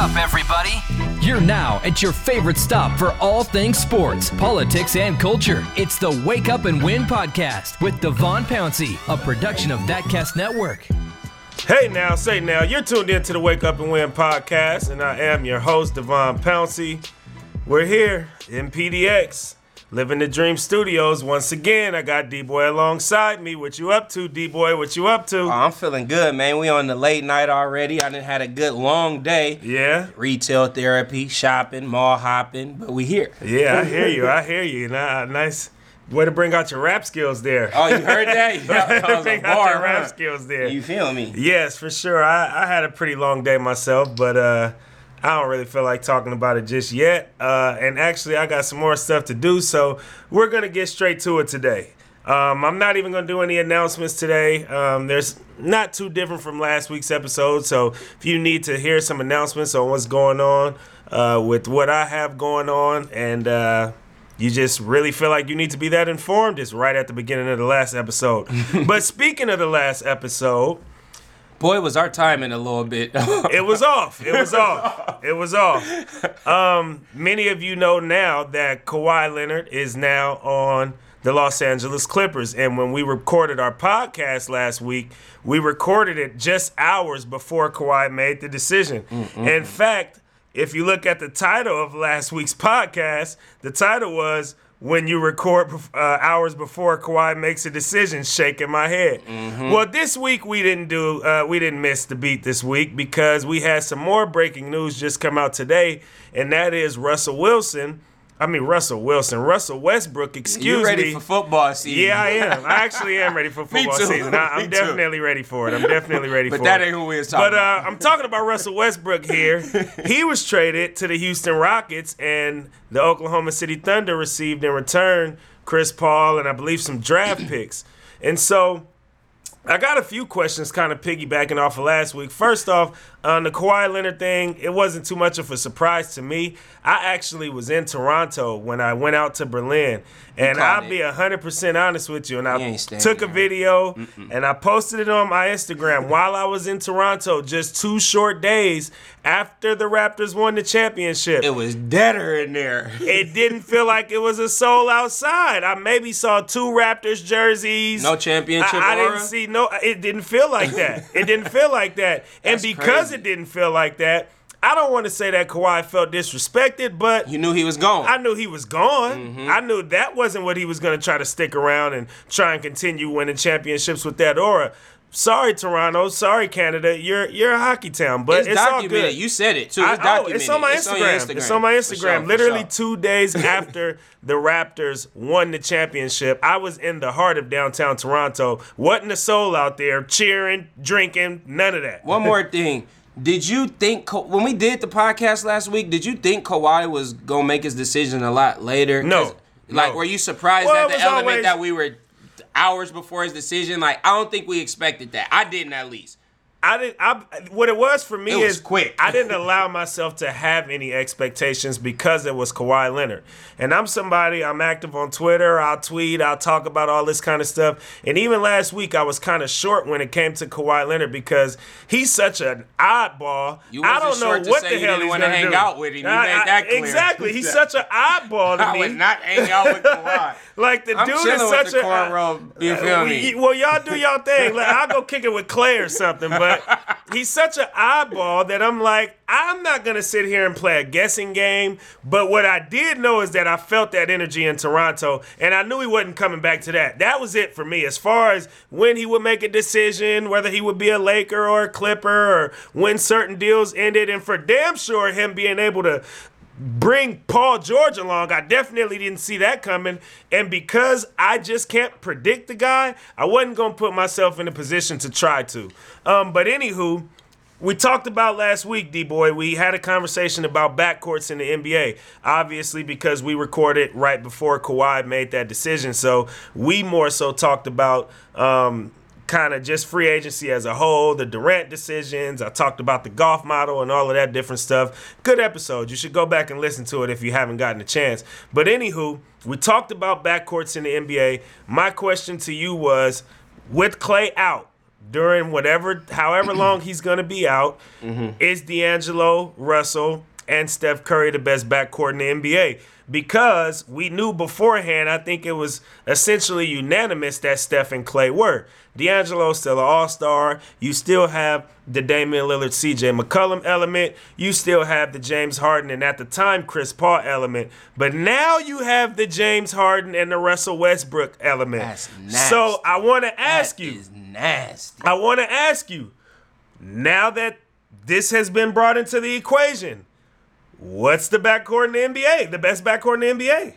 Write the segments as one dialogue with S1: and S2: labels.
S1: up, everybody.
S2: You're now at your favorite stop for all things sports, politics, and culture. It's the Wake Up and Win podcast with Devon Pouncey, a production of ThatCast Network.
S3: Hey now, say now, you're tuned in to the Wake Up and Win podcast, and I am your host, Devon Pouncey. We're here in PDX, living the dream studios. Once again, I got D Boy alongside me. What you up to, D Boy? What you up to?
S4: Oh, I'm feeling good, man. We on the late night already. I done had a good long day.
S3: yeah,
S4: Retail therapy, shopping, mall hopping, but we here.
S3: yeah, I hear you. I hear you. Nah, nice way to bring out your rap skills there.
S4: Oh, you heard that? Yeah, that was a
S3: bring out
S4: bar,
S3: your rap skills there.
S4: You feel me?
S3: Yes, for sure. I, I had a pretty long day myself, but uh, I don't really feel like talking about it just yet. Uh, and actually, I got some more stuff to do, so we're going to get straight to it today. Um, I'm not even going to do any announcements today. Um, there's not too different from last week's episode, so if you need to hear some announcements on what's going on uh, with what I have going on and uh, you just really feel like you need to be that informed, it's right at the beginning of the last episode. but speaking of the last episode,
S4: Boy, was our timing a little bit.
S3: it was off. It was off. It was off. Um, many of you know now that Kawhi Leonard is now on the Los Angeles Clippers. And when we recorded our podcast last week, we recorded it just hours before Kawhi made the decision. Mm, mm, in mm. fact, if you look at the title of last week's podcast, the title was when you record uh, hours before Kawhi makes a decision, shaking my head. Well, this week we didn't do, uh, we didn't miss the beat this week because we had some more breaking news just come out today, and that is Russell Wilson. I mean Russell Wilson, Russell Westbrook. Excuse
S4: you ready
S3: me.
S4: for football season?
S3: Yeah, I am. I actually am ready for football season. I,
S4: Me
S3: I'm
S4: too.
S3: definitely ready for it. I'm definitely ready
S4: But
S3: for it.
S4: But that ain't who we was talking
S3: But uh, I'm talking about Russell Westbrook here. he was traded to the Houston Rockets, and the Oklahoma City Thunder received in return Chris Paul and I believe some draft picks. And so I got a few questions kind of piggybacking off of last week. First off, on the Kawhi Leonard thing, it wasn't too much of a surprise to me. I actually was in Toronto when I went out to Berlin. And I'll be 100% honest with you. And I took a video and I posted it on my Instagram while I was in Toronto, just two short days after the Raptors won the championship
S4: It was deader in there.
S3: it didn't feel like it was a soul outside. I maybe saw two Raptors jerseys.
S4: No championship
S3: I, I didn't see no. It didn't feel like that. It didn't feel like that. And
S4: That's
S3: because it didn't feel like that, I don't want to say that Kawhi felt disrespected, but
S4: You knew he was gone.
S3: I knew he was gone.
S4: Mm-hmm.
S3: I knew that wasn't what he was going to try to stick around and try and continue winning championships with that aura. Sorry, Toronto. Sorry, Canada. You're you're a hockey town, but
S4: it's,
S3: it's, all good.
S4: You said it too.
S3: I-
S4: It's
S3: oh,
S4: documented.
S3: it's on my
S4: your
S3: Instagram. It's on my Instagram.
S4: sure,
S3: Literally
S4: sure.
S3: two days after the Raptors won the championship, I was in the heart of downtown Toronto. Wasn't a soul out there cheering, drinking, none of that.
S4: One more thing. Did you think when we did the podcast last week? Did you think Kawhi was gonna make his decision a lot later?
S3: No.
S4: Like,
S3: No.
S4: were you surprised
S3: Well,
S4: at the element
S3: always-
S4: that we were hours before his decision? Like, I don't think we expected that. I didn't at least.
S3: I didn't. I what it was for me
S4: was
S3: is
S4: quick.
S3: I didn't allow myself to have any expectations because it was Kawhi Leonard, and I'm somebody. I'm active on Twitter. I'll tweet. I'll talk about all this kind of stuff. And even last week, I was kind of short when it came to Kawhi Leonard because he's such an oddball.
S4: You
S3: I don't know
S4: to
S3: what the
S4: you
S3: hell he's
S4: wanna
S3: gonna
S4: hang
S3: do.
S4: out with him. You
S3: I- I-
S4: that clear.
S3: Exactly. He's such an oddball to
S4: I
S3: me.
S4: would not hang out with Kawhi.
S3: Like the
S4: I'm
S3: dude is such a
S4: cornrow, you feel
S3: uh,
S4: me?
S3: Well, y'all do y'all thing. Like, I'll go kick it with Clay or something. But he's such an eyeball that I'm like, I'm not gonna sit here and play a guessing game. But what I did know is that I felt that energy in Toronto, and I knew he wasn't coming back to that. That was it for me. As far as when he would make a decision, whether he would be a Laker or a Clipper, or when certain deals ended, and for damn sure him being able to bring Paul George along. I definitely didn't see that coming. And because I just can't predict the guy, I wasn't going to put myself in a position to try to. Um, but anywho, we talked about last week, D boy. We had a conversation about backcourts in the NBA. Obviously, because we recorded right before Kawhi made that decision. So we more so talked about um, kind of just free agency as a whole, the Durant decisions. I talked about the golf model and all of that different stuff. Good episode. You should go back and listen to it if you haven't gotten a chance. But anywho, we talked about backcourts in the NBA. My question to you was with Clay out, during whatever, however long he's going to be out, mm-hmm. is D'Angelo Russell and Steph Curry the best backcourt in the NBA? Because we knew beforehand, I think it was essentially unanimous that Steph and Clay were. D'Angelo's still an all star. You still have the Damian Lillard, CJ McCollum element. You still have the James Harden and at the time Chris Paul element. But now you have the James Harden and the Russell Westbrook element.
S4: That's
S3: So. I want to ask
S4: That
S3: you.
S4: is nasty.
S3: I want to ask you, now that this has been brought into the equation, what's the backcourt in the NBA? The best backcourt in the NBA?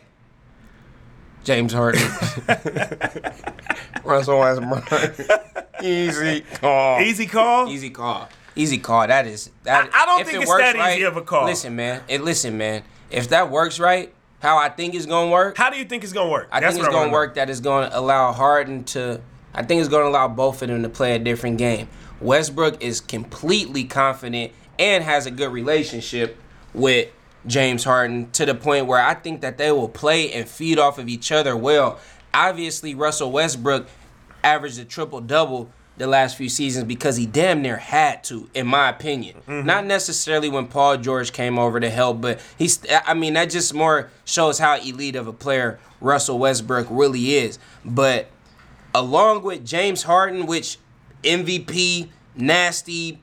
S4: James Harden. Russell Westbrook. Easy call.
S3: Easy call.
S4: Easy call. Easy call. That is that.
S3: I- I don't think
S4: it
S3: it's that
S4: right,
S3: easy of a call.
S4: Listen, man. It listen, man. If that works right, how I think it's gonna work,
S3: How do you think it's gonna work?
S4: I
S3: That's
S4: think it's gonna work. That is gonna allow Harden to. I think it's gonna allow both of them to play a different game. Westbrook is completely confident and has a good relationship with James Harden to the point where I think that they will play and feed off of each other well. Obviously, Russell Westbrook averaged a triple double the last few seasons because he damn near had to, in my opinion. Mm-hmm. Not necessarily when Paul George came over to help, but he's. I mean, that just more shows how elite of a player Russell Westbrook really is. But along with James Harden, which MVP, nasty,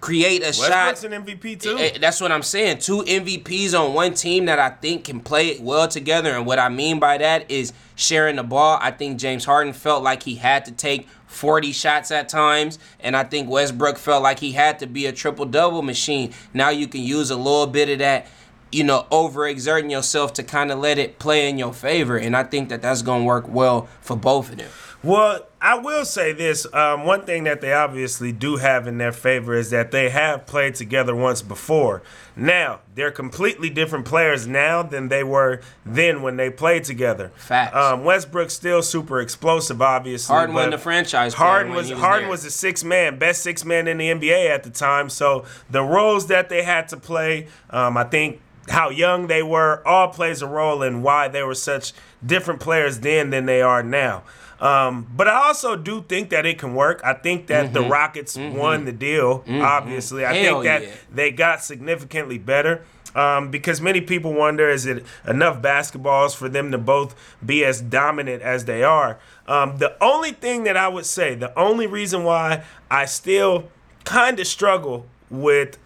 S4: create a
S3: Westbrook's
S4: shot.
S3: an MVP too.
S4: Eh, That's what I'm saying. Two MVPs on one team that I think can play well together. And what I mean by that is sharing the ball. I think James Harden felt like he had to take 40 shots at times. And I think Westbrook felt like he had to be a triple double machine. Now you can use a little bit of that, you know, overexerting yourself to kind of let it play in your favor. And I think that that's going to work well for both of them.
S3: Well, I will say this. Um, one thing that they obviously do have in their favor is that they have played together once before. Now, they're completely different players now than they were then when they played together.
S4: Facts.
S3: Um, Westbrook's still super explosive, obviously.
S4: Harden wasn't the franchise
S3: Harden was,
S4: was
S3: Harden
S4: there.
S3: was the six man, best six man in the NBA at the time. So the roles that they had to play, um, I think how young they were, all plays a role in why they were such different players then than they are now. Um, but I also do think that it can work. I think that the Rockets won the deal. Obviously, I
S4: Mm-hmm. Hell
S3: think that
S4: yeah.
S3: they got significantly better. Um, because many people wonder is it enough basketballs for them to both be as dominant as they are? Um, the only thing that I would say, the only reason why I still kind of struggle with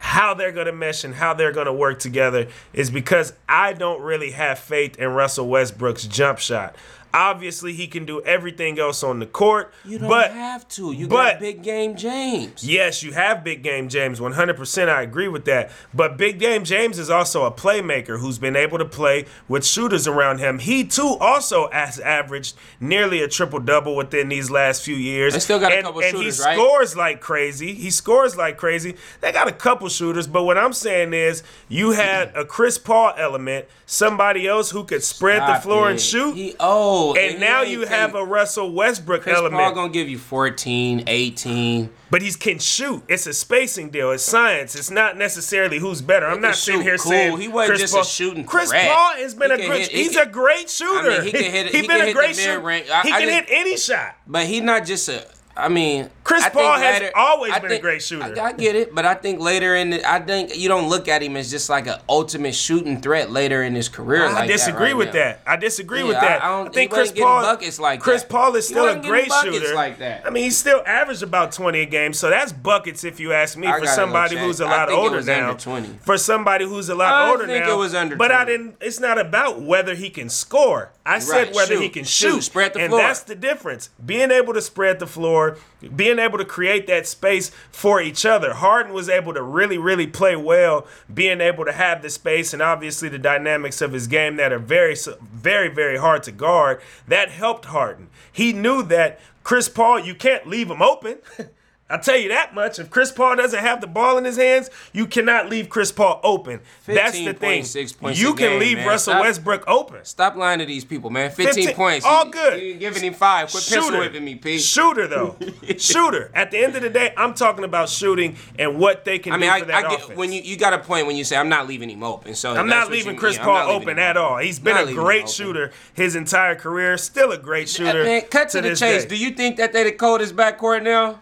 S3: how they're going to mesh and how they're going to work together is because I don't really have faith in Russell Westbrook's jump shot. Obviously, he can do everything else on the court,
S4: You don't
S3: but
S4: have to. You
S3: but-
S4: got big game James.
S3: Yes, you have Big Game James. 100%. I agree with that. But Big Game James is also a playmaker who's been able to play with shooters around him. He, too, also has averaged nearly a triple double within these last few years.
S4: They still got a couple
S3: and
S4: shooters, right?
S3: he
S4: right?
S3: scores like crazy. He scores like crazy. They got a couple shooters, but what I'm saying is you had a Chris Paul element, somebody else who could spread the
S4: Stop
S3: floor and shoot.
S4: He oh, old.
S3: and
S4: he
S3: now you have a Russell Westbrook
S4: Chris
S3: element.
S4: Paul gonna give you 14, 18.
S3: But he can shoot. It's a spacing deal. It's science. It's not necessarily who's better. I'm not sitting here
S4: cool.
S3: saying
S4: He wasn't
S3: Chris
S4: just a shooting
S3: Chris
S4: threat.
S3: Paul has been
S4: He
S3: a great.
S4: he
S3: he's
S4: can-
S3: a great shooter.
S4: he can hit it-
S3: He's
S4: he
S3: been a great shooter.
S4: I-
S3: He
S4: I
S3: can
S4: just-
S3: hit any shot.
S4: But he's not just a. I mean,
S3: Chris
S4: I
S3: Paul has always been a great shooter.
S4: I, I get it, but I think later in, the, I think you don't look at him as just like an ultimate shooting threat later in his career.
S3: I
S4: like
S3: disagree
S4: that right
S3: with
S4: now.
S3: that. I disagree
S4: Yeah,
S3: with that.
S4: I- I
S3: think Chris Paul
S4: buckets like
S3: Chris
S4: that.
S3: Paul is still a great shooter.
S4: like that.
S3: I mean, he's still averaged about 20 a game, so that's buckets if you ask me for somebody who's a lot older now.
S4: 20.
S3: For somebody who's a lot
S4: I
S3: older
S4: think
S3: now.
S4: it was under
S3: But I didn't it's not about whether he can score. I said whether
S4: shoot,
S3: he can
S4: shoot,
S3: shoot.
S4: spread the floor.
S3: and that's the difference. Being able to spread the floor, being able to create that space for each other. Harden was able to really, really play well, being able to have the space and obviously the dynamics of his game that are very, very, very hard to guard. That helped Harden. He knew that Chris Paul, you can't leave him open. I'll tell you that much. If Chris Paul doesn't have the ball in his hands, you cannot leave Chris Paul open. That's the thing.
S4: points, six points
S3: you can
S4: game,
S3: leave
S4: man.
S3: Russell
S4: Stop-
S3: Westbrook open.
S4: Stop lying to these people, man. 15,
S3: 15
S4: points.
S3: all
S4: You-
S3: good.
S4: You giving him five. Quit pencil whipping me, Pete.
S3: Shooter though. Shooter. At the end of the day, I'm talking about shooting and what they can
S4: I mean,
S3: do
S4: I,
S3: for that
S4: I get
S3: offense.
S4: when you you got a point when you say I'm not leaving him open. So
S3: I'm not leaving Chris
S4: mean.
S3: Paul
S4: leaving
S3: open at all. He's been a great shooter his entire career. Still a great shooter.
S4: Man, cut to, the chase.
S3: day.
S4: Do you think that they the coldest backcourt now?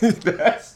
S4: That's-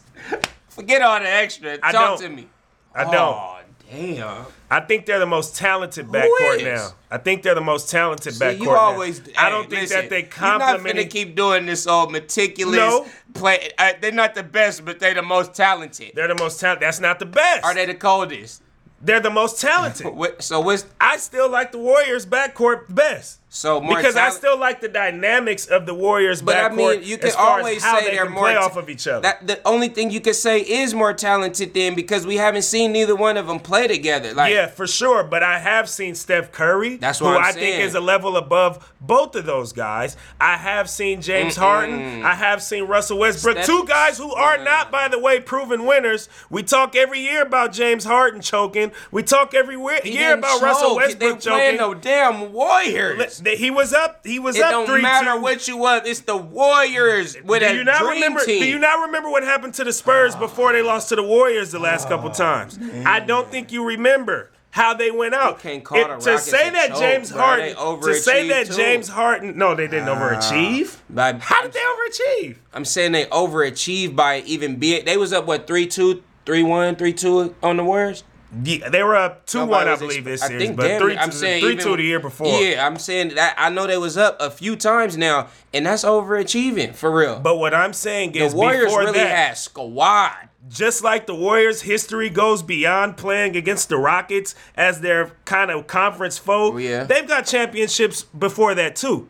S4: Forget all the extra.
S3: I
S4: Talk
S3: don't.
S4: to me.
S3: I don't.
S4: Oh, damn.
S3: I think they're the most talented backcourt now. I think they're the most talented
S4: See,
S3: backcourt
S4: you always.
S3: now. I don't think
S4: listen,
S3: that they
S4: You're not
S3: complement.
S4: finna keep doing this all meticulous
S3: No.
S4: play. Uh, they're not the best, but they're the most talented.
S3: They're the most talented. That's not the best.
S4: Are they the coldest?
S3: They're the most talented.
S4: So what's
S3: I still like the Warriors backcourt best.
S4: So more
S3: because I still like the dynamics of the Warriors
S4: But I mean, you can always say
S3: they
S4: they're
S3: can
S4: more
S3: play
S4: ta-
S3: off of each other.
S4: That the only thing you could say is more talented than because we haven't seen neither one of them play together. Like
S3: yeah, for sure. But I have seen Steph Curry,
S4: That's
S3: who
S4: I'm
S3: I
S4: saying.
S3: think is a level above both of those guys. I have seen James Harden. I have seen Russell Westbrook.
S4: Steph-
S3: Two guys who are not, by the way, proven winners. We talk every year about James Harden choking. We talk every year about Russell
S4: choke.
S3: Westbrook
S4: they playing
S3: choking.
S4: no damn Warriors.
S3: Li- He was up. He was
S4: It
S3: up
S4: don't
S3: three
S4: matter
S3: two.
S4: what you was. It's the Warriors with
S3: do
S4: a
S3: you not
S4: dream
S3: remember?
S4: team.
S3: Do you not remember what happened to the Spurs before they lost to the Warriors the last
S4: Oh,
S3: couple times? I don't think you remember how they went out.
S4: can't call the
S3: to say that
S4: choke,
S3: James
S4: bro.
S3: Harden to say that
S4: too.
S3: James Harden no they didn't overachieve.
S4: By-
S3: How did they overachieve?
S4: I'm saying they overachieved by even being. They was up what three two, three one, three two on the Warriors.
S3: Yeah, they were up two one I believe
S4: expe-
S3: this
S4: I
S3: series,
S4: think
S3: but three
S4: I'm
S3: two-
S4: saying
S3: three
S4: even-
S3: two the year before.
S4: Yeah, I'm saying that I know they was up a few times now, and that's overachieving for real.
S3: But what I'm saying is,
S4: the
S3: Warriors
S4: really
S3: that,
S4: had squad.
S3: just like the Warriors' history goes beyond playing against the Rockets as their kind of conference foe,
S4: Oh, yeah.
S3: they've got championships before that too.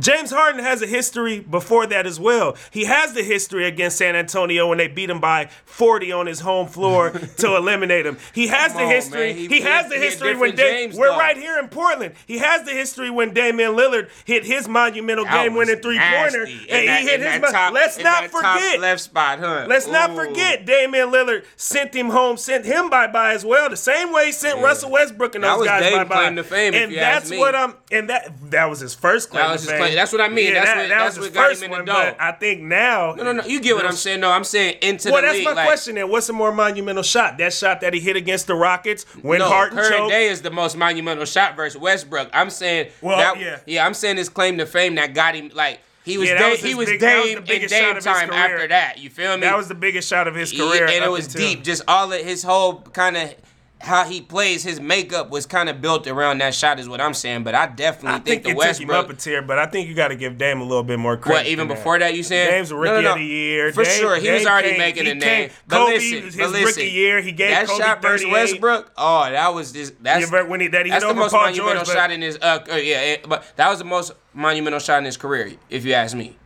S3: James Harden has a history before that as well. He has the history against San Antonio when they beat him by 40 on his home floor to eliminate him. He has
S4: Come
S3: the history.
S4: man.
S3: He,
S4: He-
S3: has the history when Da- we're
S4: though.
S3: right here in Portland. He has the history when Damian Lillard hit his monumental
S4: That
S3: game winning three pointer
S4: nasty.
S3: and he hit his mo-
S4: top-
S3: Let's not forget.
S4: left spot, huh?
S3: Let's not forget Damian Lillard sent him home, sent him bye bye as well. The same way he sent Russell Westbrook and
S4: That
S3: those guys bye bye. And that's what I'm. And that that was his first claim.
S4: That was his claim. That's what I mean.
S3: Yeah,
S4: That's
S3: that,
S4: what-
S3: that
S4: that's
S3: was his
S4: what got him
S3: first
S4: in the
S3: one.
S4: door.
S3: But I think now.
S4: No, no, no. You get what I'm saying? No, I'm saying into
S3: Well,
S4: the league.
S3: Well, that's my
S4: like,
S3: question. Then, what's a more monumental shot? That shot that he hit against the Rockets when
S4: no,
S3: Harden
S4: current
S3: choked.
S4: day is the most monumental shot versus Westbrook. I'm saying
S3: Well,
S4: that,
S3: yeah.
S4: I'm saying his claim to fame that got him like he was
S3: Yeah,
S4: Dame,
S3: was
S4: he was
S3: big- that was the
S4: Dame in Dame time
S3: career.
S4: after that. You feel me?
S3: That was the biggest shot of his
S4: Yeah,
S3: career,
S4: and it was deep. Just all of his whole kind of how he plays, his makeup was kind of built around that shot, is what I'm saying. But I definitely
S3: I
S4: think,
S3: think
S4: the
S3: him up a tier, but I think you got to give Dame a little bit more credit.
S4: What even before that you saying
S3: Dame's a rookie
S4: No, no, no.
S3: of the year.
S4: for
S3: Dame-
S4: sure. He was already
S3: came-
S4: making a name. But
S3: Kobe,
S4: listen,
S3: his
S4: but
S3: rookie
S4: listen,
S3: year, he gave
S4: that
S3: Kobe
S4: shot versus
S3: 38.
S4: Westbrook. Oh, that was just that's
S3: Yeah, when he- that he
S4: that's the most
S3: Paul
S4: monumental
S3: George,
S4: shot in his uh, uh yeah, it- but that was the most monumental shot in his career, if you ask me.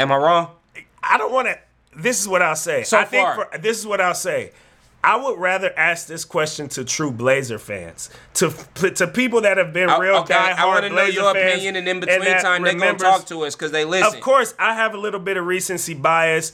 S4: Am I wrong?
S3: I don't want to. This is what I'll say.
S4: So
S3: I think
S4: far.
S3: for, this is what I'll say. I would rather ask this question to true Blazer fans, to to people that have been real
S4: okay,
S3: diehard
S4: I want to know your opinion, and in between
S3: that
S4: time they're gonna talk to us because they listen.
S3: Of course, I have a little bit of recency bias.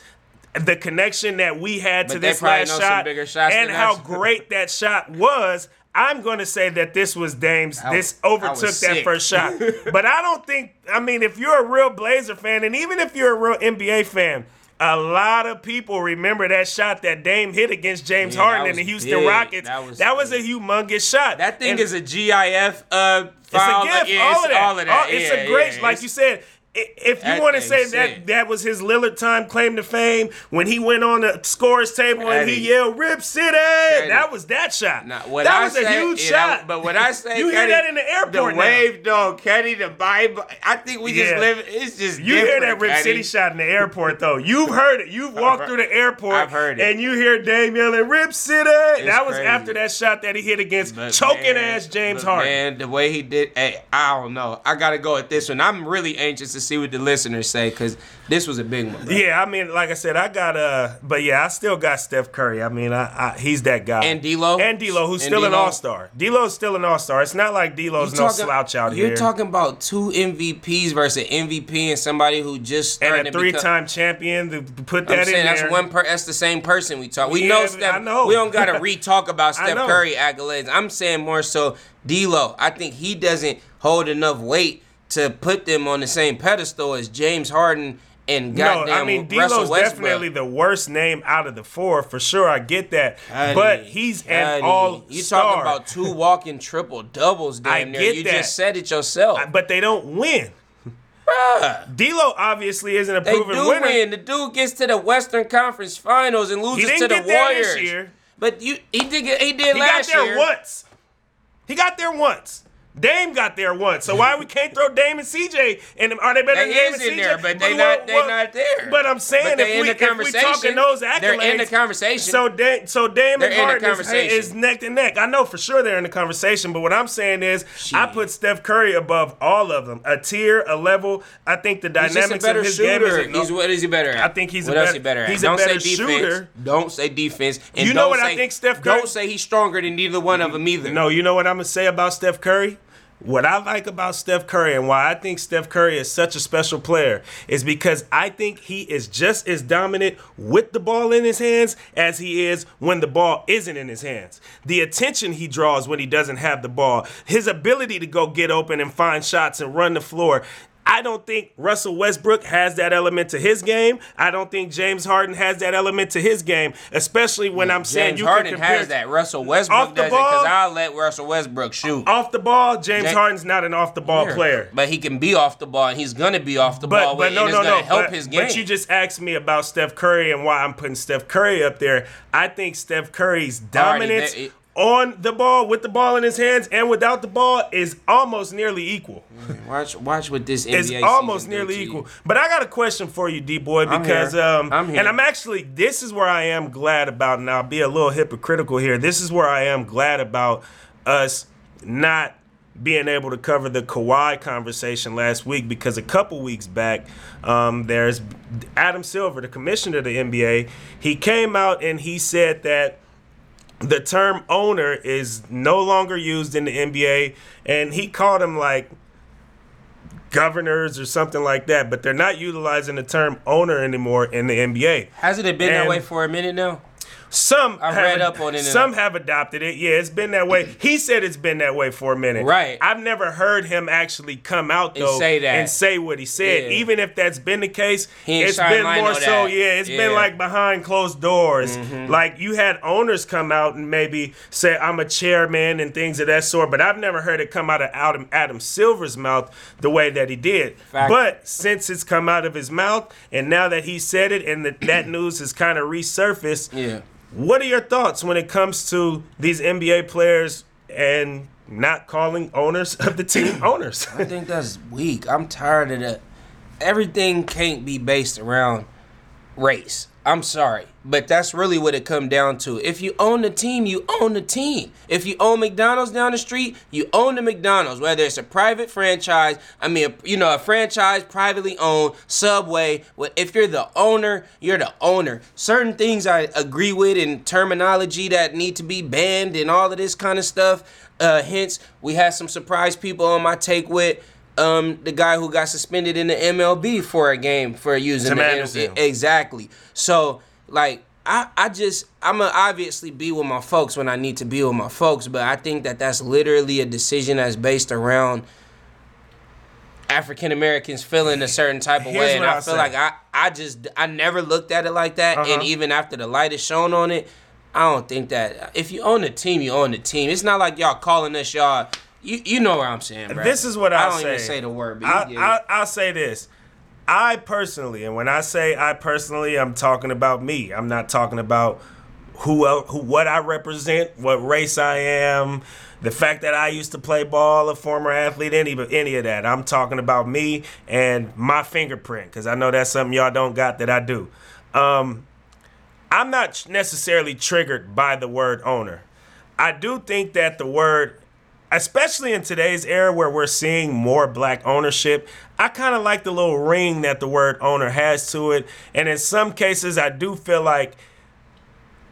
S3: The connection that we had to
S4: But they
S3: this last shot and how great that shot was. I'm going to say that this was Dame's.
S4: I
S3: this overtook that first shot. but I don't think. I mean, if you're a real Blazer fan, and even if you're a real NBA fan, a lot of people remember that shot that Dame hit against James
S4: Yeah,
S3: Harden in the Houston
S4: big.
S3: Rockets.
S4: That was
S3: a humongous shot.
S4: that thing
S3: And-
S4: is a GIF uh
S3: it's a gift.
S4: Yeah,
S3: all,
S4: it's
S3: of that.
S4: all of that.
S3: Oh, it's
S4: Yeah,
S3: a great,
S4: yeah,
S3: like you said. If you want to say that that was his Lillard time claim to fame when he went on the scores table and he yelled "Rip City," that was that shot.
S4: Nah, what
S3: that
S4: I
S3: was
S4: say,
S3: a huge shot.
S4: that- but what I say,
S3: you hear that in the airport
S4: The
S3: now.
S4: wave dog, Kenny, the Bible. I think we just
S3: Yeah.
S4: live. It's just
S3: You hear that Rip
S4: Kenny.
S3: City shot in the airport though. You've heard it. You've walked
S4: heard-
S3: through the airport
S4: I've heard it.
S3: and you hear Dame yelling "Rip City." that was
S4: crazy.
S3: after that shot that he hit against
S4: But
S3: choking
S4: man,
S3: ass James Harden.
S4: Man, the way he did, hey, I don't know. I gotta go at this one. I'm really anxious to see what the listeners say because this was a big one. Bro.
S3: Yeah, I mean, like I said, I got uh, but yeah, I still got Steph Curry. I mean, I, I he's that guy.
S4: And D'Lo?
S3: and D'Lo, who's
S4: And
S3: still an All Star. D'Lo's still an All Star. It's not like D'Lo's no
S4: talking-
S3: slouch out here.
S4: You're talking about two MVPs versus MVP and somebody who just
S3: and a three-time champion. To put
S4: I'm
S3: that
S4: saying
S3: in
S4: that's
S3: there.
S4: one per. That's the same person we talk. We
S3: Yeah,
S4: know Steph.
S3: I know.
S4: We don't gotta re-talk about Steph. Curry accolades. I'm saying more so D'Lo. I think he doesn't hold enough weight to put them on the same pedestal as James Harden and goddamn No,
S3: I mean
S4: Russell
S3: D'Lo's definitely the worst name out of the four for sure. I get that,
S4: Caddy,
S3: but he's an all
S4: You talking about two walking triple doubles? Damn
S3: I
S4: near.
S3: get
S4: You
S3: that.
S4: just said it yourself.
S3: but they don't win.
S4: Bruh.
S3: D'Lo obviously isn't a
S4: They
S3: proven
S4: do
S3: winner.
S4: win. The dude gets to the Western Conference Finals and loses to the
S3: get there this
S4: Warriors.
S3: year.
S4: But you, he did. get- He did
S3: He
S4: last
S3: got there
S4: year.
S3: once. He got there once. Dame got there once. So why we can't throw Dame and CJ? And are they better
S4: They
S3: than Dame
S4: is
S3: and
S4: in
S3: CJ?
S4: there, but they
S3: Well,
S4: not. They
S3: well,
S4: not there.
S3: But I'm saying
S4: But
S3: if we
S4: the
S3: if we talking those accolades,
S4: They're in the conversation.
S3: So Dame, so Dame
S4: They're
S3: and Harden is, is neck to neck. I know for sure they're in the conversation. But what I'm saying is, I put Steph Curry above all of them, a tier, a level. I think the dynamics
S4: a better
S3: of his game
S4: shooter.
S3: is.
S4: He's what is he better at?
S3: I think he's
S4: what else
S3: better-
S4: he better at.
S3: he's a
S4: don't
S3: better
S4: say defense.
S3: shooter.
S4: Don't say defense. And
S3: You know what I think Steph Curry-
S4: Don't say he's stronger than neither one of them either.
S3: No, you know what I'm gonna say about Steph Curry? What I like about Steph Curry and why I think Steph Curry is such a special player is because I think he is just as dominant with the ball in his hands as he is when the ball isn't in his hands. The attention he draws when he doesn't have the ball, his ability to go get open and find shots and run the floor. I don't think Russell Westbrook has that element to his game. I don't think James Harden has that element to his game, especially when I'm saying
S4: James
S3: you
S4: Harden
S3: can compare
S4: has that. Russell Westbrook
S3: Off the
S4: doesn't because I'll let Russell Westbrook shoot.
S3: off the ball. James
S4: Jam-
S3: Harden's not an off the ball player.
S4: But he can be off the ball, and he's gonna be off the
S3: But
S4: ball.
S3: but no no no.
S4: help
S3: but,
S4: his game.
S3: but you just asked me about Steph Curry and why I'm putting Steph Curry up there. I think Steph Curry's dominance
S4: that- it-
S3: on the ball, with the ball in his hands, and without the ball is almost nearly equal.
S4: watch watch what this NBA
S3: It's almost nearly equal. But I got a question for you, D boy, because
S4: I'm
S3: um,
S4: I'm here.
S3: and I'm actually this is where I am glad about, and I'll be a little hypocritical here. This is where I am glad about us not being able to cover the Kawhi conversation last week because a couple weeks back, um, there's Adam Silver, the commissioner of the NBA. He came out and he said that the term owner is no longer used in the NBA, and he called him like governors or something like that, but they're not utilizing the term owner anymore in the NBA.
S4: Hasn't it been that
S3: And-
S4: way for a minute now?
S3: Some
S4: I
S3: have
S4: read up on it
S3: Some
S4: I-
S3: have adopted it. Yeah, it's been that way. He said it's been that way for a minute.
S4: Right.
S3: I've never heard him actually come out
S4: And
S3: though
S4: say that.
S3: and say what he said.
S4: Yeah.
S3: Even if that's been the case, it's been more so.
S4: that.
S3: Yeah, it's been
S4: Mm-hmm.
S3: like behind closed doors. Like you had owners come out and maybe say I'm a chairman and things of that sort, but I've never heard it come out of Adam, Adam Silver's mouth the way that he did.
S4: Fact.
S3: But since it's come out of his mouth, and now that he said it, and that that news has kind of resurfaced,
S4: Yeah.
S3: What are your thoughts when it comes to these NBA players and not calling owners of the team owners?
S4: I think that's weak. I'm tired of that. Everything can't be based around race. I'm sorry, but that's really what it come down to. If you own the team, you own the team. If you own McDonald's down the street, you own the McDonald's. Whether it's a private franchise, I mean, you know, a franchise privately owned, Subway. If you're the owner, you're the owner. Certain things I agree with in terminology that need to be banned and all of this kind of stuff. Uh, hence, we had some surprise people on my take with um the guy who got suspended in the MLB for a game for using
S3: Tim
S4: the
S3: Anderson.
S4: exactly. So like I I just I'm gonna obviously be with my folks when I need to be with my folks, but I think that that's literally a decision that's based around African Americans feeling a certain type of
S3: Here's
S4: way, and I
S3: I'll
S4: feel like I I just I never looked at it like that, and
S3: Uh-huh.
S4: even after the light is shown on it, I don't think that if you own the team, you own the team. It's not like y'all calling us y'all. You you know what I'm saying, bro.
S3: This is what
S4: I say.
S3: I'll
S4: don't
S3: say.
S4: even say the word, but
S3: I, I I'll say this. I personally, and when I say I personally, I'm talking about me. I'm not talking about who, who, what I represent, what race I am, the fact that I used to play ball, a former athlete, any, any of that. I'm talking about me and my fingerprint, because I know that's something y'all don't got that I do. Um, I'm not necessarily triggered by the word owner. I do think that the word especially in today's era where we're seeing more black ownership, I kind of like the little ring that the word owner has to it. And in some cases, I do feel like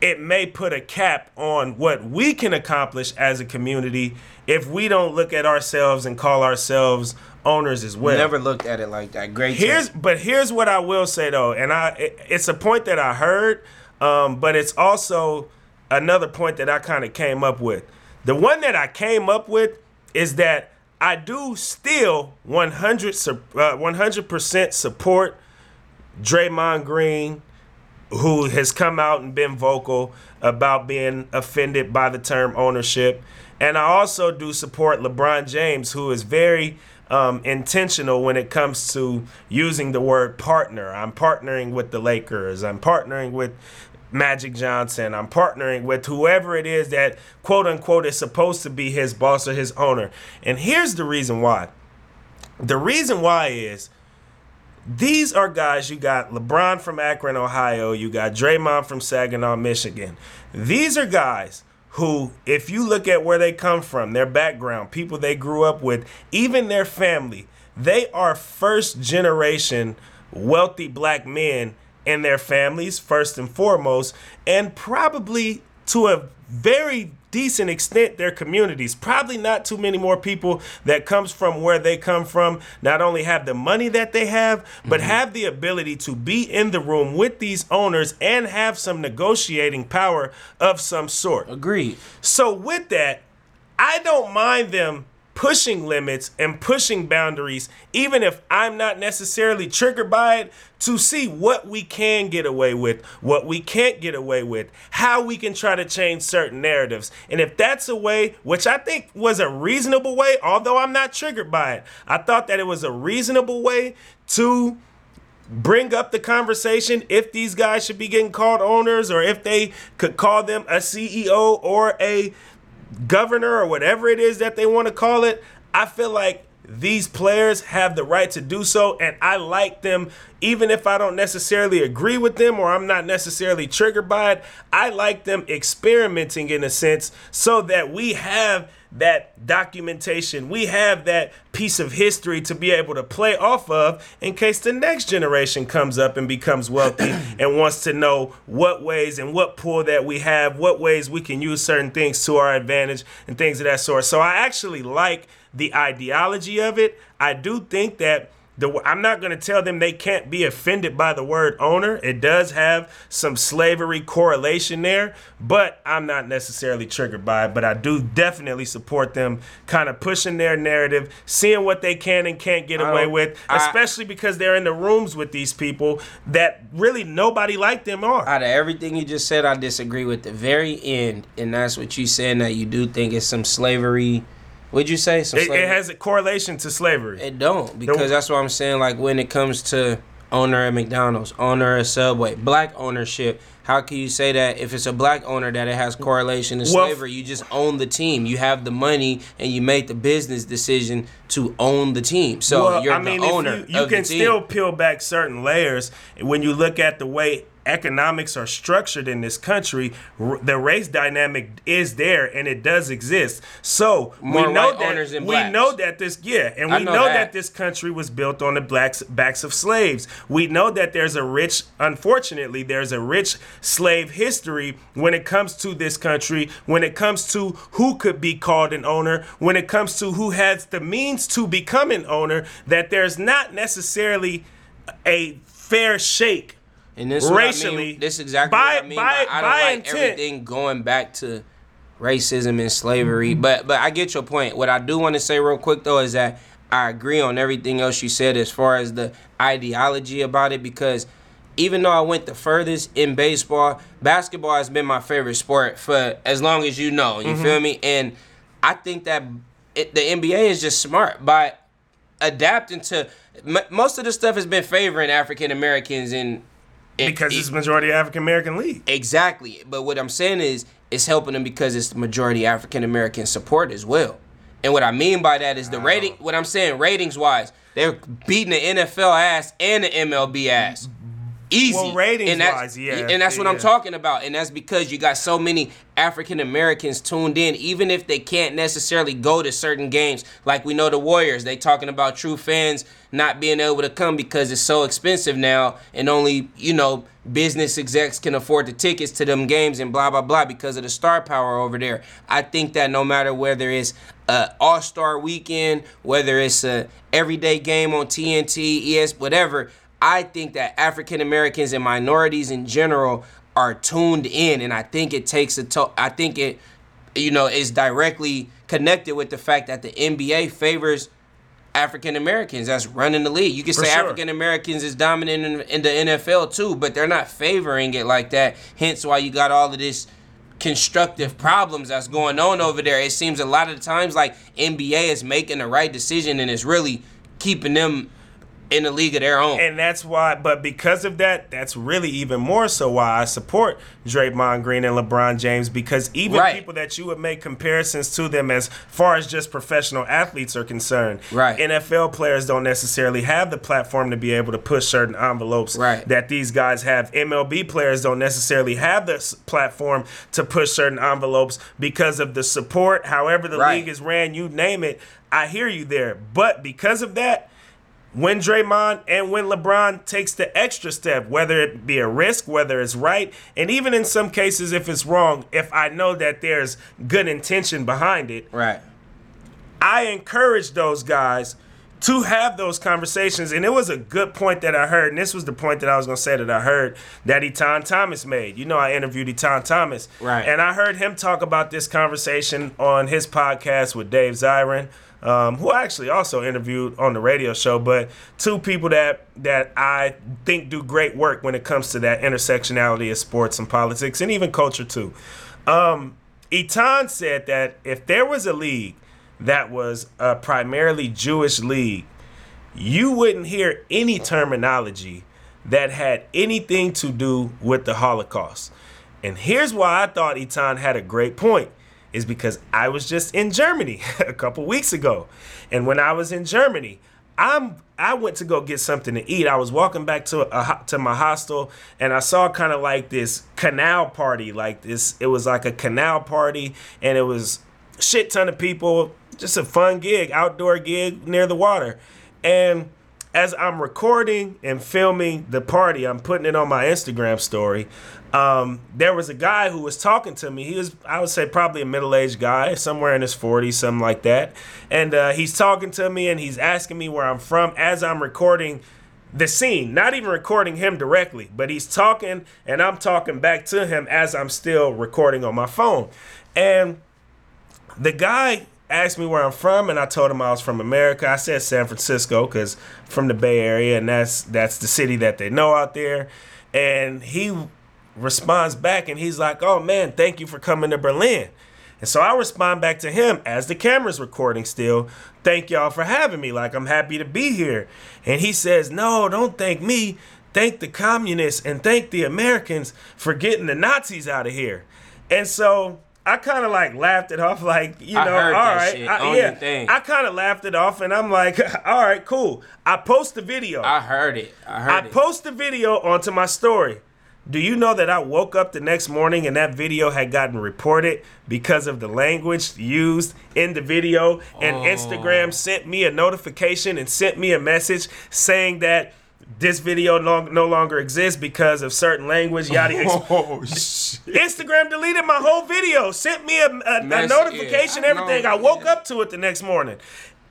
S3: it may put a cap on what we can accomplish as a community if we don't look at ourselves and call ourselves owners as well.
S4: Never looked at it like that. Great.
S3: Here's
S4: take.
S3: but here's what I will say though, and I it, it's a point that I heard, um, but it's also another point that I kind of came up with. The one that I came up with is that I do still 100 uh, 100% support Draymond Green who has come out and been vocal about being offended by the term ownership. And I also do support LeBron James, who is very um, intentional when it comes to using the word partner. I'm partnering with the Lakers. I'm partnering with Magic Johnson. I'm partnering with whoever it is that quote unquote is supposed to be his boss or his owner. And here's the reason why. The reason why is these are guys you got LeBron from Akron, Ohio, you got Draymond from Saginaw, Michigan. These are guys who, if you look at where they come from, their background, people they grew up with, even their family, they are first generation wealthy black men in their families, first and foremost, and probably to a very decent extent their communities. Probably not too many more people that comes from where they come from not only have the money that they have, but mm-hmm. have the ability to be in the room with these owners and have some negotiating power of some sort.
S4: Agreed.
S3: So with that, I don't mind them pushing limits and pushing boundaries, even if I'm not necessarily triggered by it, to see what we can get away with, what we can't get away with, how we can try to change certain narratives. And if that's a way, which I think was a reasonable way, although I'm not triggered by it, I thought that it was a reasonable way to bring up the conversation if these guys should be getting called owners or if they could call them a CEO or a governor or whatever it is that they want to call it, I feel like these players have the right to do so and I like them even if I don't necessarily agree with them or I'm not necessarily triggered by it. I like them experimenting in a sense so that we have that documentation. We have that piece of history to be able to play off of in case the next generation comes up and becomes wealthy and wants to know what ways and what pool that we have, what ways we can use certain things to our advantage and things of that sort. So I actually like the ideology of it. I do think that the, I'm not going to tell them they can't be offended by the word owner. It does have some slavery correlation there, but I'm not necessarily triggered by it. But I do definitely support them kind of pushing their narrative, seeing what they can and can't get away with, especially I, because they're in the rooms with these people that really nobody like them are.
S4: Out of everything you just said, I disagree with the very end, and that's what you saying that you do think it's some slavery would you say
S3: some? It, it, has a correlation to slavery.
S4: It don't because that's what I'm saying. Like when it comes to owner at McDonald's, owner at Subway, black ownership. How can you say that if it's a black owner that it has correlation to well, slavery? You just own the team. You have the money and you make the business decision to own the team. So well, you're I mean, the owner.
S3: You, you can still peel back certain layers when you look at the way economics are structured in this country, r- the race dynamic is there and it does exist. So
S4: More
S3: we know
S4: that
S3: we know that this yeah, and we know, know that. that. this country was built on the blacks backs of slaves. We know that there's a rich, unfortunately, there's a rich slave history when it comes to this country. When it comes to who could be called an owner, when it comes to who has the means to become an owner, that there's not necessarily a fair shake
S4: and this racially, I mean. this exactly by, what I mean. By, I don't by like intent. everything going back to racism and slavery. Mm-hmm. But but I get your point. What I do want to say real quick though is that I agree on everything else you said as far as the ideology about it because even though I went the furthest in baseball, basketball has been my favorite sport for as long as you know. You mm-hmm. feel me? And I think that it, the NBA is just smart by adapting to most of the stuff has been favoring African Americans and
S3: because it, it's majority African American league.
S4: Exactly. But what I'm saying is it's helping them because it's the majority African American support as well. And what I mean by that is the rating oh. what I'm saying ratings wise, they're beating the NFL ass and the MLB ass. Easy.
S3: Well, ratings
S4: and that's,
S3: wise, yeah,
S4: And that's what I'm talking about. And that's because you got so many African Americans tuned in, even if they can't necessarily go to certain games. Like we know the Warriors, they talking about true fans not being able to come because it's so expensive now and only, you know, business execs can afford the tickets to them games and blah blah blah because of the star power over there. I think that no matter whether it's a all-star weekend, whether it's a everyday game on TNT, ES, whatever, I think that African Americans and minorities in general are tuned in, and I think it takes a to- I think it, you know, is directly connected with the fact that the NBA favors African Americans that's running the league. You can
S3: For
S4: say
S3: sure.
S4: African Americans is dominant in, in the NFL too, but they're not favoring it like that. Hence why you got all of this constructive problems that's going on over there. It seems a lot of the times like NBA is making the right decision and it's really keeping them in a league of their own.
S3: And that's why, but because of that, that's really even more so why I support Draymond Green and LeBron James because even
S4: Right.
S3: people that you would make comparisons to them as far as just professional athletes are concerned,
S4: Right.
S3: NFL players don't necessarily have the platform to be able to push certain envelopes
S4: Right.
S3: that these guys have. MLB players don't necessarily have this platform to push certain envelopes because of the support, however the
S4: Right.
S3: league is ran, you name it. I hear you there. But because of that, when Draymond and when LeBron takes the extra step, whether it be a risk, whether it's right, and even in some cases if it's wrong, if I know that there's good intention behind it,
S4: right.
S3: I encourage those guys to have those conversations. And it was a good point that I heard, and this was the point that I was gonna say that I heard that Etan Thomas made. You know, I interviewed Etan Thomas.
S4: Right.
S3: And I heard him talk about this conversation on his podcast with Dave Zirin. Um, who I actually also interviewed on the radio show, but two people that that I think do great work when it comes to that intersectionality of sports and politics and even culture too. Um, Etan said that if there was a league that was a primarily Jewish league, you wouldn't hear any terminology that had anything to do with the Holocaust. And here's why I thought Etan had a great point is because I was just in Germany a couple weeks ago. And when I was in Germany, I'm I went to go get something to eat. I was walking back to a, to my hostel and I saw kind of like this canal party, like this it was like a canal party and it was shit ton of people, just a fun gig, outdoor gig near the water. And as I'm recording and filming the party, I'm putting it on my Instagram story. Um, there was a guy who was talking to me. He was, I would say, probably a middle aged guy, somewhere in his 40s, something like that. And uh, he's talking to me and he's asking me where I'm from as I'm recording the scene, not even recording him directly, but he's talking and I'm talking back to him as I'm still recording on my phone. And the guy asked me where I'm from, and I told him I was from America. I said San Francisco because from the Bay Area, and that's that's the city that they know out there. And he responds back, and he's like, "Oh man, thank you for coming to Berlin." And so I respond back to him as the camera's recording still. Thank y'all for having me. Like I'm happy to be here. And he says, "No, don't thank me. Thank the communists and thank the Americans for getting the Nazis out of here." And so I kind of like laughed it off, like you know,
S4: I heard
S3: all right,
S4: shit
S3: I- yeah.
S4: thing.
S3: I kind of laughed it off, and I'm like, all right, cool. I post the video.
S4: I heard it. I heard
S3: I
S4: it.
S3: post the video onto my story. Do you know that I woke up the next morning and that video had gotten reported because of the language used in the video? And
S4: Oh.
S3: Instagram sent me a notification and sent me a message saying that this video no, no longer exists because of certain language. Yada. yada.
S4: oh shit.
S3: Instagram deleted my whole video, sent me a, a, a notification,
S4: yeah, I
S3: everything.
S4: know,
S3: I woke
S4: yeah.
S3: up to it the next morning,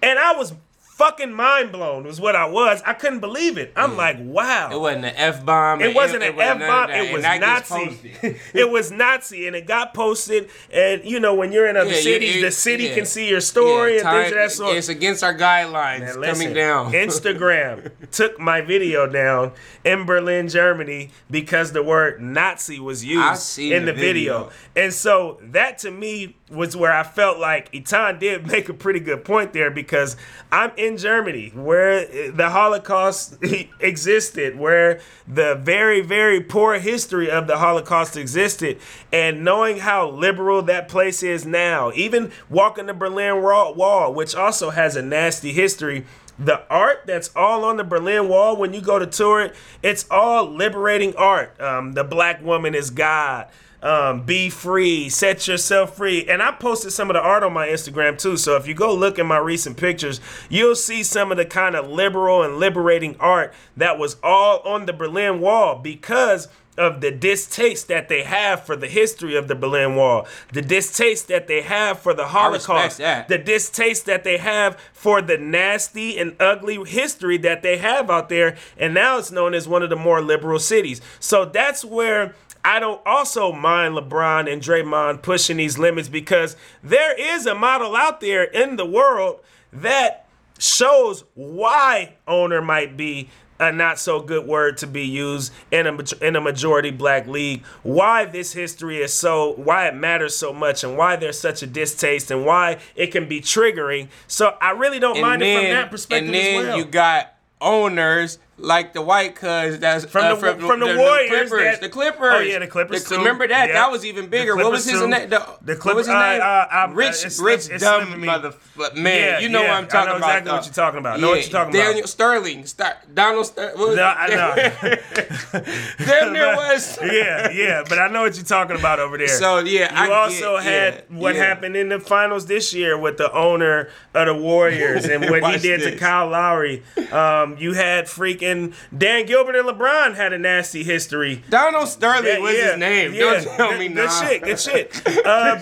S3: and I was fucking mind blown. Was what I was. I couldn't believe it. I'm mm. like, wow.
S4: It wasn't an F bomb.
S3: It wasn't an F bomb. It was
S4: Nazi.
S3: It was Nazi, and it got posted. And you know, when you're in other
S4: Yeah,
S3: cities, the city
S4: yeah.
S3: can see your story and things of that sort.
S4: It's against our guidelines
S3: Man,
S4: coming down.
S3: Instagram took my video down in Berlin, Germany, because the word Nazi was used in
S4: the
S3: the video.
S4: video.
S3: And so that to me was where I felt like Etan did make a pretty good point there because I'm in Germany where the Holocaust existed, where the very, very poor history of the Holocaust existed, and knowing how liberal that place is now, even walking the Berlin Wall, Wall, which also has a nasty history the art that's all on the Berlin Wall when you go to tour it, it's all liberating art. Um, the black woman is God. Um, be free, set yourself free. And I posted some of the art on my Instagram too. So if you go look at my recent pictures, you'll see some of the kind of liberal and liberating art that was all on the Berlin Wall because of the distaste that they have for the history of the Berlin Wall, the distaste that they have for the Holocaust, the distaste that they have for the nasty and ugly history that they have out there. And now it's known as one of the more liberal cities. So that's where I don't also mind LeBron and Draymond pushing these limits because there is a model out there in the world that shows why owner might be a not so good word to be used in a in a majority black league. Why this history is so why it matters so much and why there's such a distaste and why it can be triggering. So I really don't
S4: And
S3: mind it from that perspective
S4: and then
S3: well.
S4: you got owners like the white cuz that's
S3: From
S4: uh,
S3: the- from the Warriors
S4: Clippers,
S3: that-
S4: the Clippers.
S3: Oh, yeah, the Clippers,
S4: The- remember that?
S3: Yeah.
S4: That was even bigger. what was his name? The,
S3: The
S4: what was his
S3: Clippers-
S4: name?
S3: uh, uh, I'm-
S4: rich,
S3: it's-
S4: rich,
S3: it's-
S4: dumb motherfucker. Man,
S3: Yeah,
S4: you know
S3: yeah,
S4: what
S3: I
S4: I'm talking
S3: know
S4: about.
S3: exactly
S4: though.
S3: what you're talking about. I know what you're talking about.
S4: Daniel Sterling, Star, Donald Sterling.
S3: No, I know.
S4: Damn near was.
S3: yeah, yeah, but I know what you're talking about over there.
S4: So, yeah,
S3: you
S4: I
S3: also
S4: get-
S3: had
S4: yeah,
S3: what
S4: yeah.
S3: happened in the finals this year with the owner of the Warriors and what he did to. Kyle Lowry. Um, you had freaking Dan Gilbert and LeBron had a nasty history.
S4: Donald Sterling
S3: Yeah,
S4: was
S3: yeah,
S4: his name.
S3: yeah.
S4: Don't tell
S3: good,
S4: me
S3: good
S4: nah.
S3: shit. Good shit. Uh,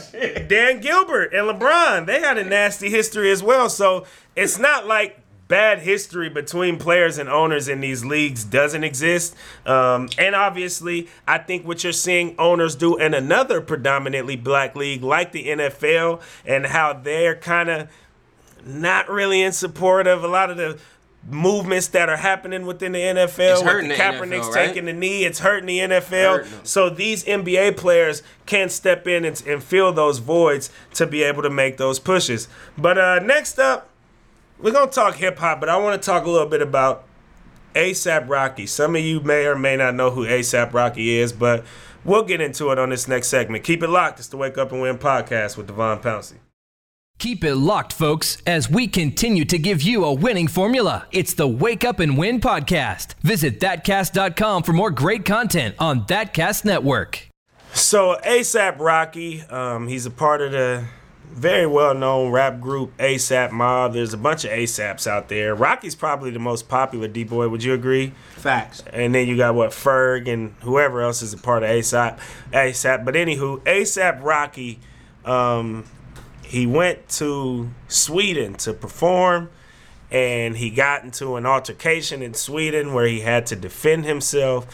S3: Dan Gilbert and LeBron, they had a nasty history as well. So it's not like bad history between players and owners in these leagues doesn't exist. Um, and obviously, I think what you're seeing owners do in another predominantly black league like the NFL and how they're kind of not really in support of a lot of the movements that are happening within the NFL.
S4: It's
S3: with
S4: hurting
S3: the
S4: the
S3: Kaepernick's
S4: NFL, right?
S3: taking the knee, it's hurting the NFL.
S4: Hurting.
S3: So these NBA players can step in and, and fill those voids to be able to make those pushes. But uh, next up, we're gonna talk hip hop, but I want to talk a little bit about ASAP Rocky. Some of you may or may not know who ASAP Rocky is, but we'll get into it on this next segment. Keep it locked. It's the Wake Up and Win podcast with Devon Pouncey.
S2: Keep it locked, folks, as we continue to give you a winning formula. It's the Wake Up and Win podcast. Visit thatcast.com for more great content on Thatcast Network.
S3: So ASAP Rocky, um, he's a part of the very well-known rap group ASAP Mob. There's a bunch of ASAPs out there. Rocky's probably the most popular D boy. Would you agree?
S4: Facts.
S3: And then you got what Ferg and whoever else is a part of ASAP. ASAP. But anywho, ASAP Rocky, um, he went to Sweden to perform, and he got into an altercation in Sweden where he had to defend himself.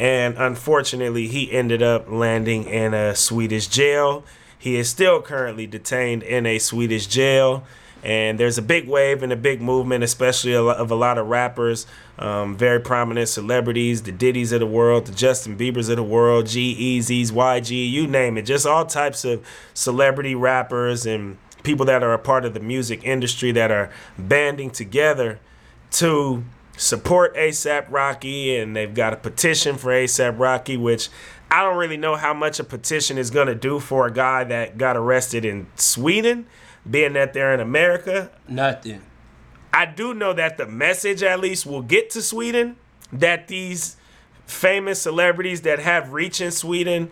S3: And unfortunately, he ended up landing in a Swedish jail. He is still currently detained in a Swedish jail. And there's a big wave and a big movement, especially of a lot of rappers, um, very prominent celebrities, the Diddy's of the world, the Justin Bieber's of the world, G Eazy's, YG, you name it. Just all types of celebrity rappers and people that are a part of the music industry that are banding together to support ASAP Rocky, and they've got a petition for ASAP Rocky, which I don't really know how much a petition is going to do for a guy that got arrested in Sweden, being that they're in America.
S4: Nothing.
S3: I do know that the message at least will get to Sweden that these famous celebrities that have reach in Sweden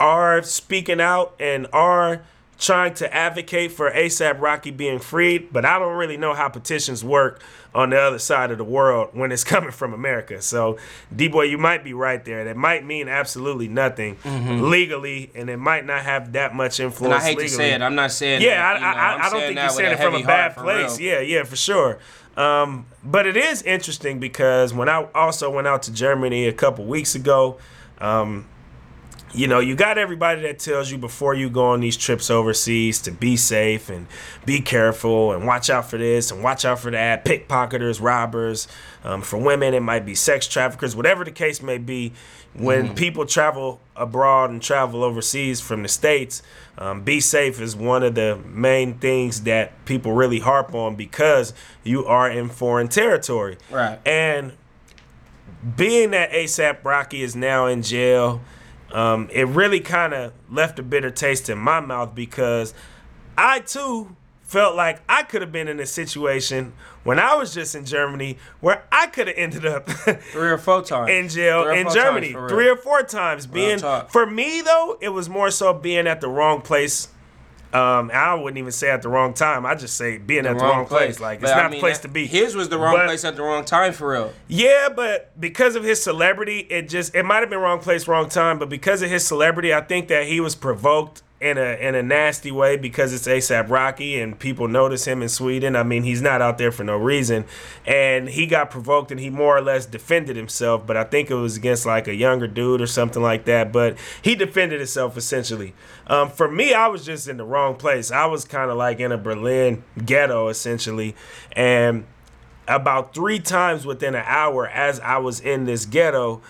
S3: are speaking out and are trying to advocate for ASAP Rocky being freed, but I don't really know how petitions work on the other side of the world when it's coming from America. So, D boy, you might be right there. That might mean absolutely nothing legally, and it might not have that much
S4: And
S3: influence.
S4: I hate
S3: legally.
S4: to say it. I'm not saying.
S3: Yeah,
S4: that,
S3: I,
S4: know,
S3: I, I don't think you're saying it from a bad place.
S4: real.
S3: Yeah, yeah, for sure. Um, but it is interesting because when I also went out to Germany a couple weeks ago, um, you know, you got everybody that tells you before you go on these trips overseas to be safe and be careful and watch out for this and watch out for that. Pickpocketers, robbers. Um, for women, it might be sex traffickers, whatever the case may be. When people travel abroad and travel overseas from the States, um, be safe is one of the main things that people really harp on because you are in foreign territory.
S4: Right.
S3: And being that ASAP Rocky is now in jail, um, it really kind of left a bitter taste in my mouth because I too felt like I could have been in a situation when I was just in Germany where I could have ended up
S4: Three or four times.
S3: in jail in Germany
S4: times, for real.
S3: three or four times. Being for me though, it was more so being at the wrong place. Um, I wouldn't even say at the wrong time. I just say being at the wrong place. Like
S4: But
S3: it's
S4: I
S3: not
S4: mean,
S3: the place to be.
S4: His was the wrong
S3: But-
S4: place at the wrong time for real.
S3: Yeah, but because of his celebrity, it just it might have been wrong place, wrong time. But because of his celebrity, I think that he was provoked in a in a nasty way because it's ASAP Rocky and people notice him in Sweden. I mean, he's not out there for no reason, and he got provoked and he more or less defended himself. But I think it was against like a younger dude or something like that. But he defended himself essentially. Um, for me, I was just in the wrong place. I was kind of like in a Berlin ghetto essentially, and about three times within an hour as I was in this ghetto,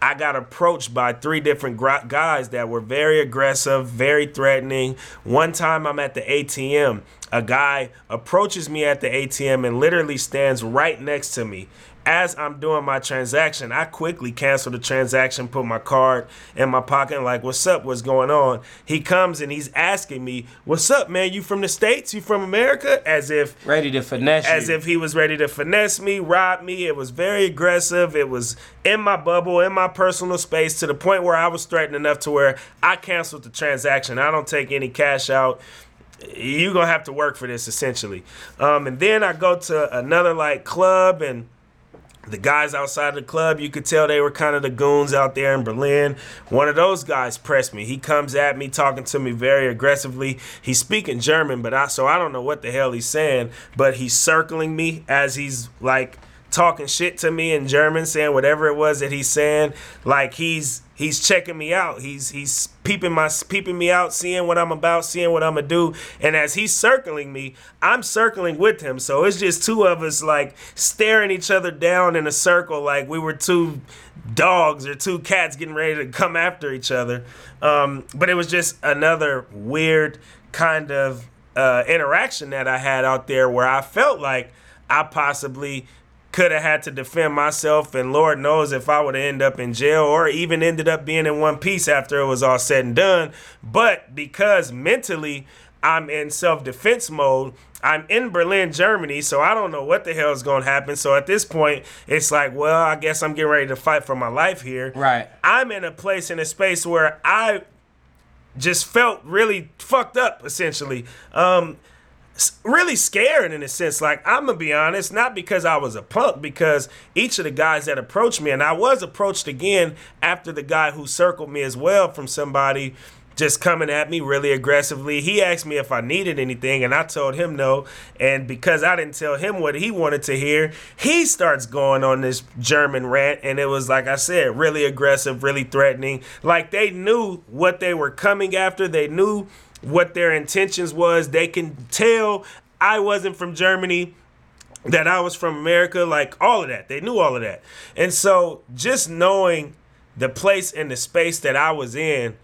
S3: I got approached by three different guys that were very aggressive, very threatening. One time I'm at the ATM, a guy approaches me at the ATM and literally stands right next to me. As I'm doing my transaction, I quickly cancel the transaction, put my card in my pocket, and like, what's up? What's going on? He comes and he's asking me, What's up, man? You from the States? You from America? As if
S4: Ready to finesse
S3: as
S4: you.
S3: if he was ready to finesse me, rob me. It was very aggressive. It was in my bubble, in my personal space, to the point where I was threatened enough to where I canceled the transaction. I don't take any cash out. you're gonna have to work for this essentially. Um, and then I go to another like club and the guys outside the club, you could tell they were kind of the goons out there in Berlin. One of those guys pressed me. He comes at me, talking to me very aggressively. He's speaking German, but I so I don't know what the hell he's saying. But he's circling me as he's like talking shit to me in German, saying whatever it was that he's saying. Like he's he's checking me out. He's he's peeping my peeping me out, seeing what I'm about, seeing what I'm gonna do. And as he's circling me, I'm circling with him. So it's just two of us like staring each other down in a circle, like we were two dogs or two cats getting ready to come after each other. Um, but it was just another weird kind of uh, interaction that I had out there where I felt like I possibly could have had to defend myself and lord knows if i would have ended up in jail or even ended up being in one piece after it was all said and done. But because mentally i'm in self-defense mode i'm in berlin germany so i don't know what the hell is going to happen. So at this point it's like well i guess i'm getting ready to fight for my life here.
S4: Right.
S3: i'm in a place in a space where i just felt really fucked up essentially. Um really scared in a sense. Like i'm gonna be honest not because i was a punk because each of the guys that approached me and i was approached again after the guy who circled me as well from somebody just coming at me really aggressively. He asked me if i needed anything and i told him no. And because i didn't tell him what he wanted to hear he starts going on this german rant and it was like i said really aggressive really threatening. Like they knew what they were coming after. They knew what their intentions was. They can tell I wasn't from Germany, that I was from America, like all of that. They knew all of that. And so just knowing the place and the space that I was in,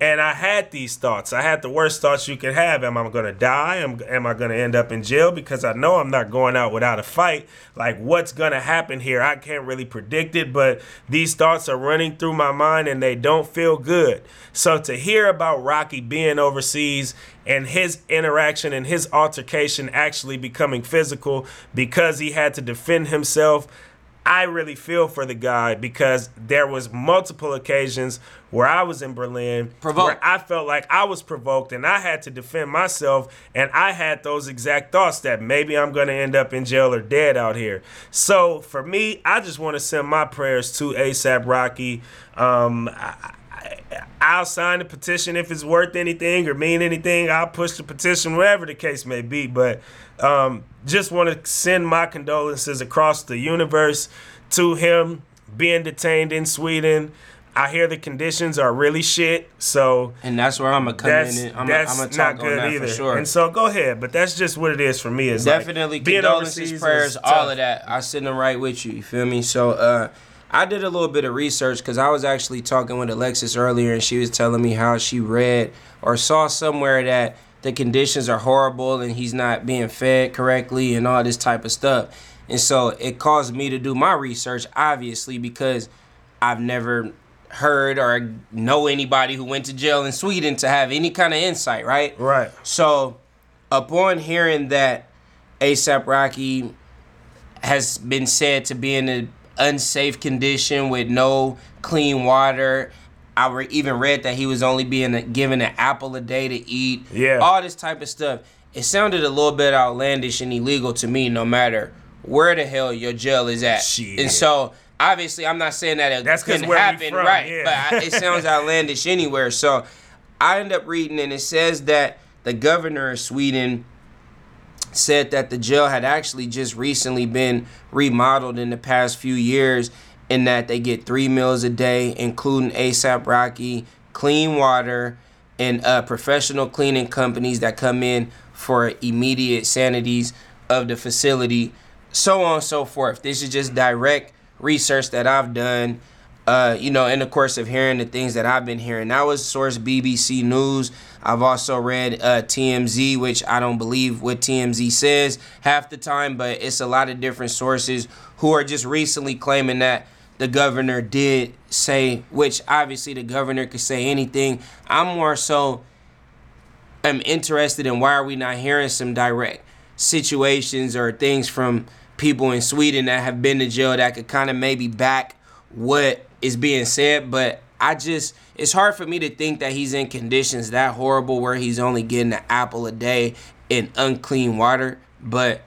S3: and I had these thoughts. I had the worst thoughts you could have. Am I going to die? Am, am I going to end up in jail? Because I know I'm not going out without a fight. Like, what's going to happen here? I can't really predict it, but these thoughts are running through my mind and they don't feel good. So, to hear about Rocky being overseas and his interaction and his altercation actually becoming physical because he had to defend himself. I really feel for the guy because there was multiple occasions where I was in Berlin
S4: Provoked.
S3: where I felt like I was provoked and I had to defend myself and I had those exact thoughts that maybe I'm going to end up in jail or dead out here. So for me, I just want to send my prayers to ASAP Rocky. Um, I, I, I'll sign the petition if it's worth anything or mean anything. I'll push the petition, whatever the case may be. But um, just want to send my condolences across the universe to him being detained in Sweden. I hear the conditions are really shit, so
S4: And that's where I'm gonna come
S3: that's
S4: in. And I'm,
S3: that's
S4: I'm gonna
S3: not good
S4: that
S3: either.
S4: for sure.
S3: And so go ahead, but that's just what it is for me. Is
S4: Definitely
S3: being
S4: condolences, prayers, all of that. I send them right with you. You feel me? So uh, I did a little bit of research because I was actually talking with Alexis earlier, and she was telling me how she read or saw somewhere that the conditions are horrible and he's not being fed correctly and all this type of stuff. And so it caused me to do my research, obviously, because I've never heard or know anybody who went to jail in Sweden to have any kind of insight, right?
S3: Right.
S4: So upon hearing that ASAP Rocky has been said to be in an unsafe condition with no clean water. I re- even read that he was only being given an apple a day to eat.
S3: Yeah.
S4: All this type of stuff. It sounded a little bit outlandish and illegal to me, no matter where the hell your jail is at.
S3: Shit.
S4: And so, obviously, I'm not saying that it
S3: That's
S4: couldn't happen,
S3: from,
S4: right?
S3: yeah.
S4: But I, it sounds outlandish anywhere. So, I end up reading, and it says that the governor of Sweden said that the jail had actually just recently been remodeled in the past few years and that they get three meals a day including asap rocky clean water and uh, professional cleaning companies that come in for immediate sanities of the facility so on and so forth this is just direct research that i've done uh, you know, in the course of hearing the things that I've been hearing. That was source BBC News. I've also read uh, TMZ, which I don't believe what TMZ says half the time, but it's a lot of different sources who are just recently claiming that the governor did say, which obviously the governor could say anything. I'm more so am interested in why are we not hearing some direct situations or things from people in Sweden that have been to jail that could kind of maybe back what is being said, but I just it's hard for me to think that he's in conditions that horrible where he's only getting an apple a day in unclean water. But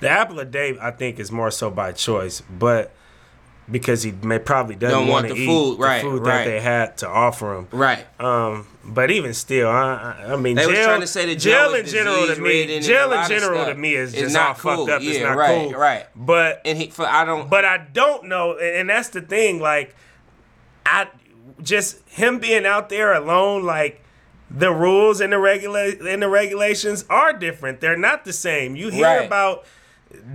S3: The apple a day, I think, is more so by choice, but because he may probably doesn't
S4: Don't want
S3: want to
S4: the
S3: eat
S4: food,
S3: the food
S4: right.
S3: that they had to offer him.
S4: right,
S3: Um, but even still, I, I mean,
S4: They
S3: jail,
S4: trying to say the jail was
S3: in general to me, jail in general to me is just
S4: not
S3: all
S4: cool.
S3: fucked up. it's
S4: Yeah,
S3: not
S4: right,
S3: cool.
S4: right.
S3: But
S4: and he for I don't.
S3: but I don't know, and that's the thing. Like, I just him being out there alone, like the rules and the regula- and the regulations are different. They're not the same. You hear
S4: Right.
S3: about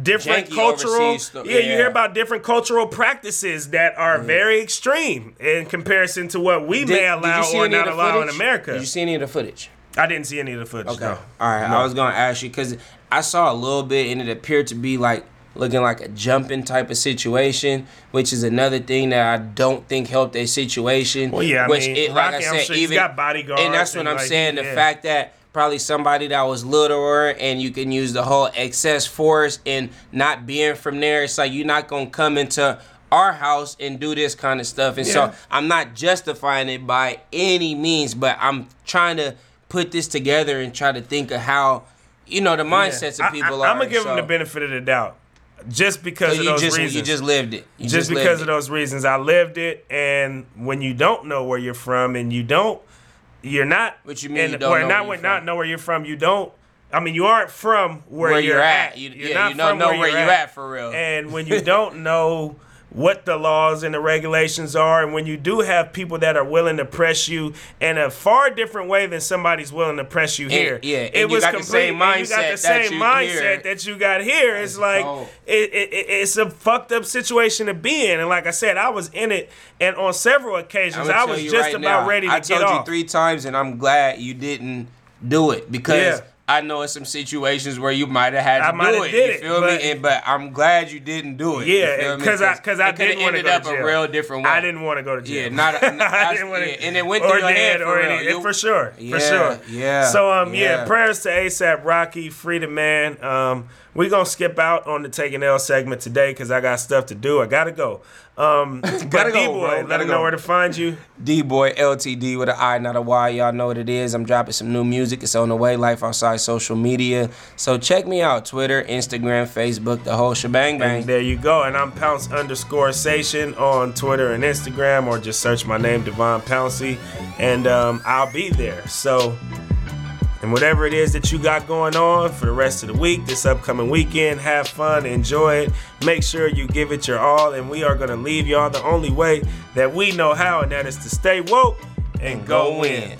S3: different
S4: Janky
S3: cultural
S4: stuff,
S3: yeah, you hear about different cultural practices that are mm-hmm. very extreme in comparison to what we may allow or not allow in? America.
S4: Did you see any of the footage?
S3: I didn't see any of the footage.
S4: Okay.
S3: No.
S4: All right.
S3: No.
S4: I was gonna ask you because I saw a little bit and it appeared to be like looking like a jumping type of situation, which is another thing that I don't think helped their situation.
S3: Well, yeah, I
S4: which
S3: mean,
S4: it, like
S3: Rocky,
S4: I
S3: I'm
S4: said,
S3: sure
S4: even
S3: got bodyguards
S4: and that's what
S3: and,
S4: I'm
S3: like,
S4: saying. The
S3: yeah.
S4: fact that probably somebody that was littler and you can use the whole excess force and not being from there, it's like you're not gonna come into our house and do this kind of stuff. And
S3: Yeah.
S4: so I'm not justifying it by any means, but I'm trying to put this together and try to think of how, you know, the mindsets of people are.
S3: I,
S4: are.
S3: am gonna give
S4: so,
S3: him the benefit of the doubt, just because
S4: so
S3: of those
S4: just
S3: reasons.
S4: you just lived it. You
S3: just,
S4: lived
S3: because of
S4: it.
S3: those reasons, I lived it. And when you don't know where you're from, and you don't, you're not.
S4: What you mean
S3: and-
S4: you don't
S3: or
S4: know
S3: not
S4: where you're
S3: not
S4: from?
S3: know where you're from. You don't. I mean, you aren't from where,
S4: where
S3: you're,
S4: you're at. You,
S3: You're
S4: yeah,
S3: not
S4: you don't know where
S3: you're
S4: you at for real.
S3: And when you don't know what the laws and the regulations are, and when you do have people that are willing to press you in a far different way than somebody's willing to press you here,
S4: yeah, and
S3: it
S4: you
S3: was
S4: got the
S3: complete.
S4: same
S3: and you got the same mindset
S4: here.
S3: that you got here. It's like
S4: cold.
S3: it, it, it- it's a fucked up situation to be in. And like I said, I was in it, and on several occasions, I was just
S4: right
S3: about
S4: now,
S3: ready to
S4: I
S3: get
S4: told
S3: off.
S4: you three times, and I'm glad you didn't do it because
S3: Yeah.
S4: I know it's some situations where you might have had to
S3: I
S4: do it.
S3: did
S4: you
S3: it,
S4: feel
S3: but-
S4: me? And, but I'm glad you didn't do it.
S3: Yeah, because I because I
S4: it
S3: didn't want to go to jail.
S4: a real different way.
S3: I didn't want to go to jail.
S4: Yeah, not a-
S3: I
S4: I-
S3: didn't want to.
S4: yeah, and it went through your head for
S3: any,
S4: You-
S3: for sure,
S4: Yeah,
S3: for sure.
S4: yeah,
S3: So um, yeah.
S4: yeah.
S3: prayers to ASAP Rocky, Freedom man. Um, we gonna skip out on the taking L segment today because I got stuff to do. I gotta go. Um,
S4: Gotta
S3: but
S4: go,
S3: D-boy,
S4: bro.
S3: let them know where to find you.
S4: D Boy LTD with an I, not a Y. Y'all know what it is. I'm dropping some new music. It's on the way. Life outside social media. So check me out: Twitter, Instagram, Facebook, the whole shebang bang.
S3: And there you go. And I'm Pounce underscore Sation on Twitter and Instagram, or just search my name, Devon Pouncey, and um, I'll be there. So, and whatever it is that you got going on for the rest of the week, this upcoming weekend, have fun, enjoy it. Make sure you give it your all, and we are going to leave y'all the only way that we know how, and that is to stay woke and, go,
S4: win.